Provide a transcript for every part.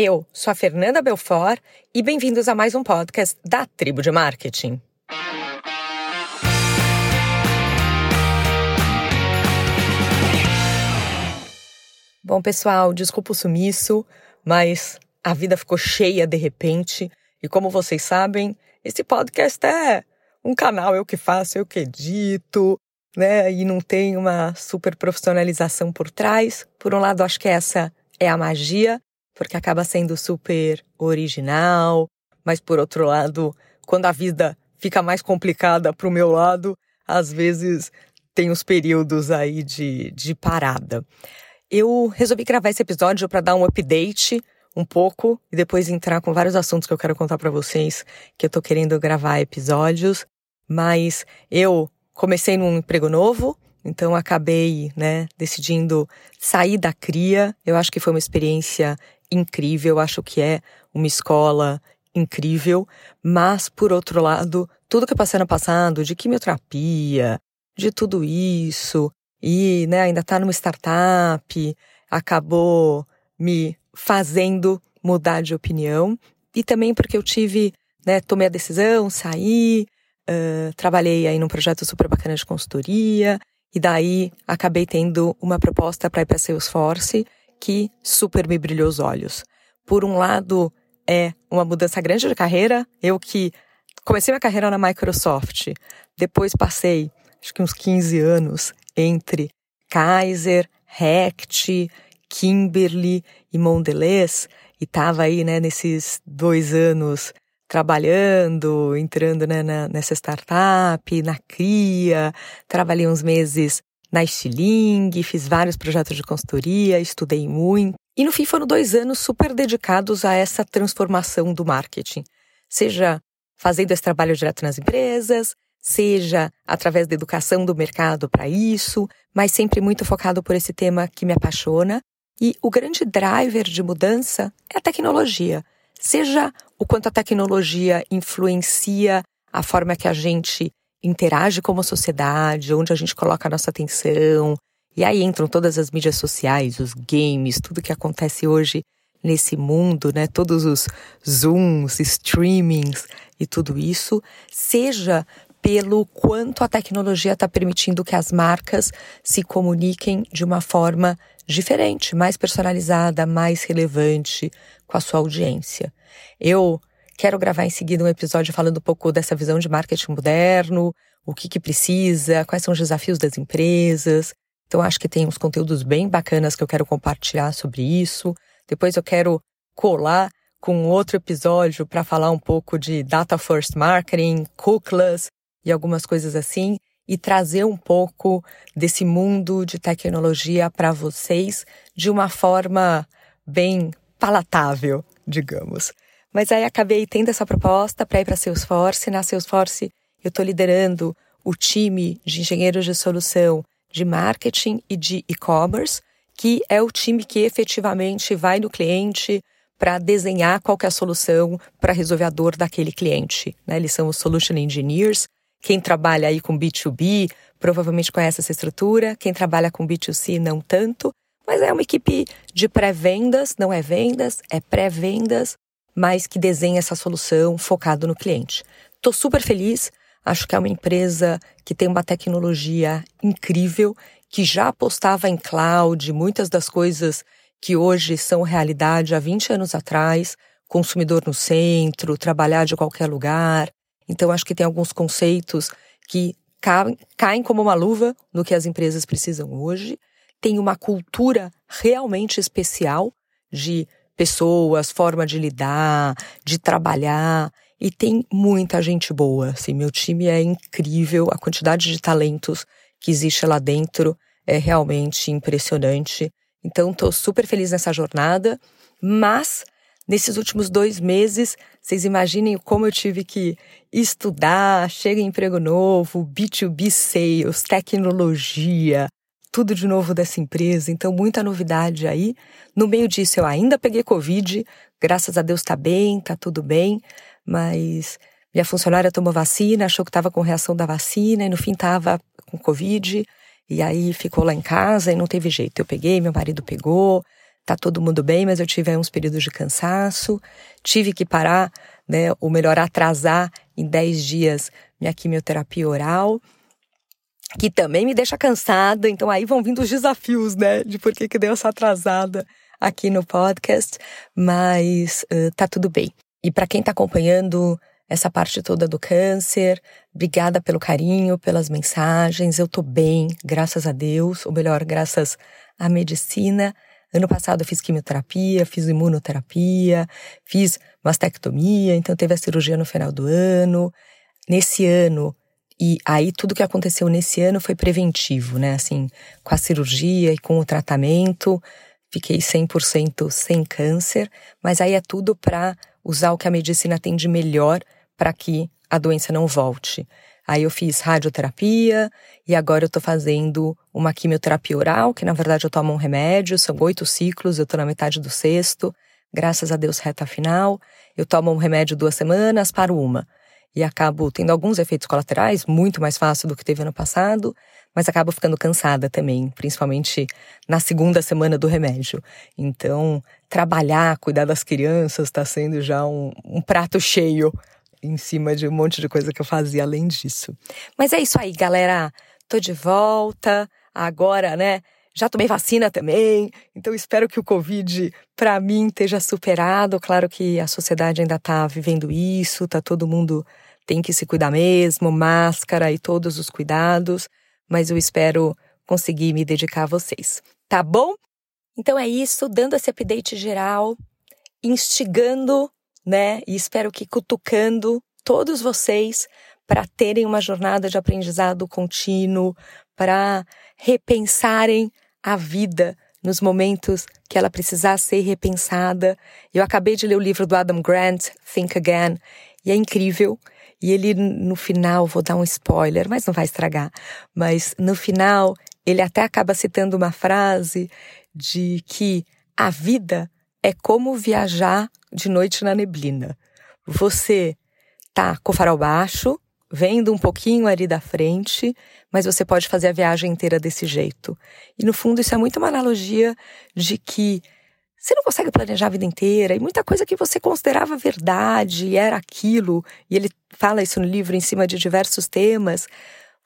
Eu sou a Fernanda Belfort e bem-vindos a mais um podcast da Tribo de Marketing. Bom, pessoal, desculpa o sumiço, mas a vida ficou cheia de repente. E como vocês sabem, esse podcast é um canal eu que faço, eu que edito, né? E não tem uma super profissionalização por trás. Por um lado, acho que essa é a magia porque acaba sendo super original, mas por outro lado, quando a vida fica mais complicada para o meu lado, às vezes tem os períodos aí de, de parada. Eu resolvi gravar esse episódio para dar um update um pouco e depois entrar com vários assuntos que eu quero contar para vocês, que eu tô querendo gravar episódios, mas eu comecei num emprego novo, então acabei, né, decidindo sair da cria. Eu acho que foi uma experiência incrível, acho que é uma escola incrível, mas por outro lado, tudo que eu passei no passado, de quimioterapia, de tudo isso, e né, ainda tá numa startup, acabou me fazendo mudar de opinião, e também porque eu tive, né, tomei a decisão, saí, uh, trabalhei aí num projeto super bacana de consultoria, e daí acabei tendo uma proposta para ir para Salesforce, que super me brilhou os olhos. Por um lado, é uma mudança grande de carreira. Eu que comecei minha carreira na Microsoft, depois passei acho que uns 15 anos entre Kaiser, Hecht, Kimberly e Mondelez e estava aí, né, nesses dois anos trabalhando, entrando né, na, nessa startup, na CRIA, trabalhei uns meses na Stiling, fiz vários projetos de consultoria, estudei muito. E no fim foram dois anos super dedicados a essa transformação do marketing. Seja fazendo esse trabalho direto nas empresas, seja através da educação do mercado para isso, mas sempre muito focado por esse tema que me apaixona. E o grande driver de mudança é a tecnologia. Seja o quanto a tecnologia influencia a forma que a gente interage como sociedade, onde a gente coloca a nossa atenção. E aí entram todas as mídias sociais, os games, tudo que acontece hoje nesse mundo, né? Todos os zooms, streamings e tudo isso, seja pelo quanto a tecnologia está permitindo que as marcas se comuniquem de uma forma diferente, mais personalizada, mais relevante com a sua audiência. Eu Quero gravar em seguida um episódio falando um pouco dessa visão de marketing moderno, o que, que precisa, quais são os desafios das empresas. Então, acho que tem uns conteúdos bem bacanas que eu quero compartilhar sobre isso. Depois eu quero colar com outro episódio para falar um pouco de Data First Marketing, cookies e algumas coisas assim, e trazer um pouco desse mundo de tecnologia para vocês de uma forma bem palatável, digamos. Mas aí acabei tendo essa proposta para ir para Salesforce. Na Salesforce eu estou liderando o time de engenheiros de solução de marketing e de e-commerce, que é o time que efetivamente vai no cliente para desenhar qual é a solução para resolver a dor daquele cliente. Né? Eles são os Solution Engineers. Quem trabalha aí com B2B provavelmente conhece essa estrutura. Quem trabalha com B2C não tanto. Mas é uma equipe de pré-vendas, não é vendas, é pré-vendas, mas que desenha essa solução focado no cliente. Estou super feliz, acho que é uma empresa que tem uma tecnologia incrível, que já apostava em cloud, muitas das coisas que hoje são realidade há 20 anos atrás, consumidor no centro, trabalhar de qualquer lugar. Então, acho que tem alguns conceitos que caem como uma luva no que as empresas precisam hoje. Tem uma cultura realmente especial de pessoas, forma de lidar, de trabalhar. E tem muita gente boa. Assim, meu time é incrível, a quantidade de talentos que existe lá dentro é realmente impressionante. Então, estou super feliz nessa jornada, mas nesses últimos dois meses, vocês imaginem como eu tive que estudar, chega emprego novo, B2B sales, tecnologia, tudo de novo dessa empresa, então muita novidade aí. No meio disso eu ainda peguei Covid, graças a Deus tá bem, tá tudo bem, mas minha funcionária tomou vacina, achou que estava com reação da vacina e no fim tava com Covid, e aí ficou lá em casa e não teve jeito. Eu peguei, meu marido pegou, tá todo mundo bem, mas eu tive uns períodos de cansaço, tive que parar, né, ou melhor, atrasar em 10 dias minha quimioterapia oral, que também me deixa cansada, então aí vão vindo os desafios, né, de por que que deu essa atrasada aqui no podcast, mas uh, tá tudo bem. E para quem tá acompanhando essa parte toda do câncer. Obrigada pelo carinho, pelas mensagens. Eu tô bem, graças a Deus, ou melhor, graças à medicina. Ano passado eu fiz quimioterapia, fiz imunoterapia, fiz mastectomia, então teve a cirurgia no final do ano. Nesse ano, e aí tudo que aconteceu nesse ano foi preventivo, né? Assim, com a cirurgia e com o tratamento, fiquei 100% sem câncer, mas aí é tudo para usar o que a medicina tem de melhor para que a doença não volte. Aí eu fiz radioterapia e agora eu tô fazendo uma quimioterapia oral, que na verdade eu tomo um remédio, são oito ciclos, eu tô na metade do sexto, graças a Deus reta final. Eu tomo um remédio duas semanas, paro uma. E acabo tendo alguns efeitos colaterais, muito mais fácil do que teve ano passado, mas acabo ficando cansada também, principalmente na segunda semana do remédio. Então, trabalhar, cuidar das crianças está sendo já um, um prato cheio em cima de um monte de coisa que eu fazia além disso. Mas é isso aí, galera. Tô de volta. Agora, né? Já tomei vacina também, então espero que o Covid, para mim, esteja superado. Claro que a sociedade ainda tá vivendo isso, tá todo mundo tem que se cuidar mesmo, máscara e todos os cuidados, mas eu espero conseguir me dedicar a vocês. Tá bom? Então é isso, dando esse update geral, instigando né? E espero que cutucando todos vocês para terem uma jornada de aprendizado contínuo, para repensarem a vida nos momentos que ela precisar ser repensada. Eu acabei de ler o livro do Adam Grant, Think Again, e é incrível. E ele, no final, vou dar um spoiler, mas não vai estragar. Mas no final, ele até acaba citando uma frase de que a vida é como viajar de noite na neblina. Você tá com o farol baixo, vendo um pouquinho ali da frente, mas você pode fazer a viagem inteira desse jeito. E no fundo isso é muito uma analogia de que você não consegue planejar a vida inteira e muita coisa que você considerava verdade era aquilo, e ele fala isso no livro em cima de diversos temas,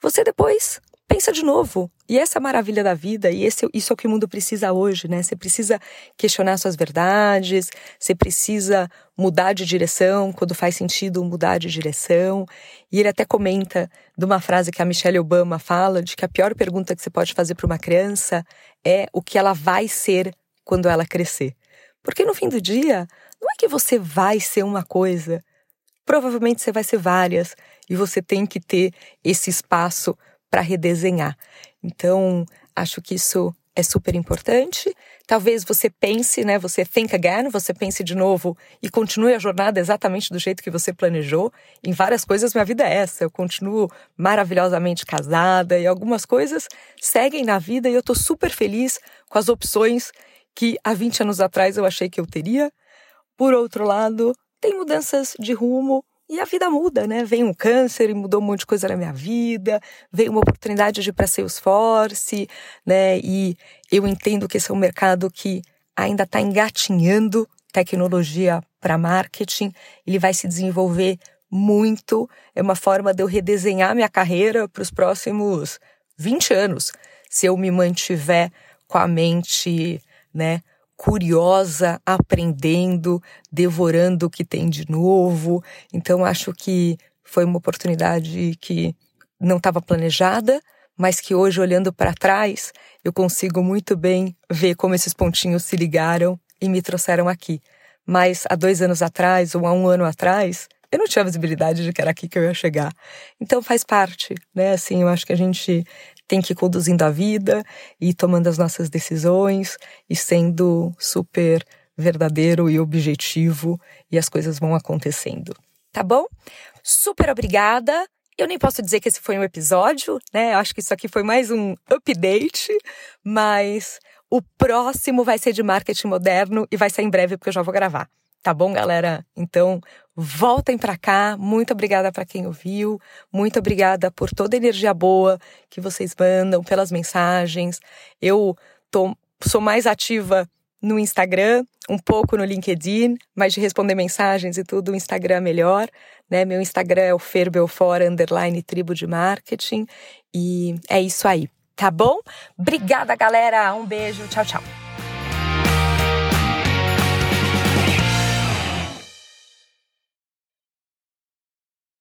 você depois pensa de novo. E essa é a maravilha da vida, e esse, isso é o que o mundo precisa hoje, né? Você precisa questionar suas verdades, você precisa mudar de direção, quando faz sentido mudar de direção. E ele até comenta de uma frase que a Michelle Obama fala, de que a pior pergunta que você pode fazer para uma criança é o que ela vai ser quando ela crescer. Porque no fim do dia, não é que você vai ser uma coisa, provavelmente você vai ser várias, e você tem que ter esse espaço para redesenhar. Então, acho que isso é super importante. Talvez você pense, né? Você think again, você pense de novo e continue a jornada exatamente do jeito que você planejou. Em várias coisas, minha vida é essa. Eu continuo maravilhosamente casada e algumas coisas seguem na vida e eu tô super feliz com as opções que há 20 anos atrás eu achei que eu teria. Por outro lado, tem mudanças de rumo e a vida muda, né? Vem um câncer e mudou um monte de coisa na minha vida, veio uma oportunidade de ir para Salesforce, né? E eu entendo que esse é um mercado que ainda está engatinhando tecnologia para marketing, ele vai se desenvolver muito, é uma forma de eu redesenhar minha carreira para os próximos 20 anos, se eu me mantiver com a mente, né, curiosa, aprendendo, devorando o que tem de novo. Então, acho que foi uma oportunidade que não estava planejada, mas que hoje, olhando para trás, eu consigo muito bem ver como esses pontinhos se ligaram e me trouxeram aqui. Mas há dois anos atrás, ou há um ano atrás, eu não tinha visibilidade de que era aqui que eu ia chegar. Então faz parte, né? Assim, eu acho que a gente tem que ir conduzindo a vida e tomando as nossas decisões e sendo super verdadeiro e objetivo e as coisas vão acontecendo. Tá bom? Super obrigada. Eu nem posso dizer que esse foi um episódio, né? Acho que isso aqui foi mais um update, mas o próximo vai ser de marketing moderno e vai ser em breve porque eu já vou gravar. Tá bom, galera? Então, voltem para cá. Muito obrigada para quem ouviu. Muito obrigada por toda a energia boa que vocês mandam, pelas mensagens. Eu tô, sou mais ativa no Instagram, um pouco no LinkedIn, mas de responder mensagens e tudo, o Instagram é melhor, né? Meu Instagram é o Fer Belfort, underline tribo de marketing, e é isso aí, tá bom? Obrigada, galera, um beijo, tchau, tchau.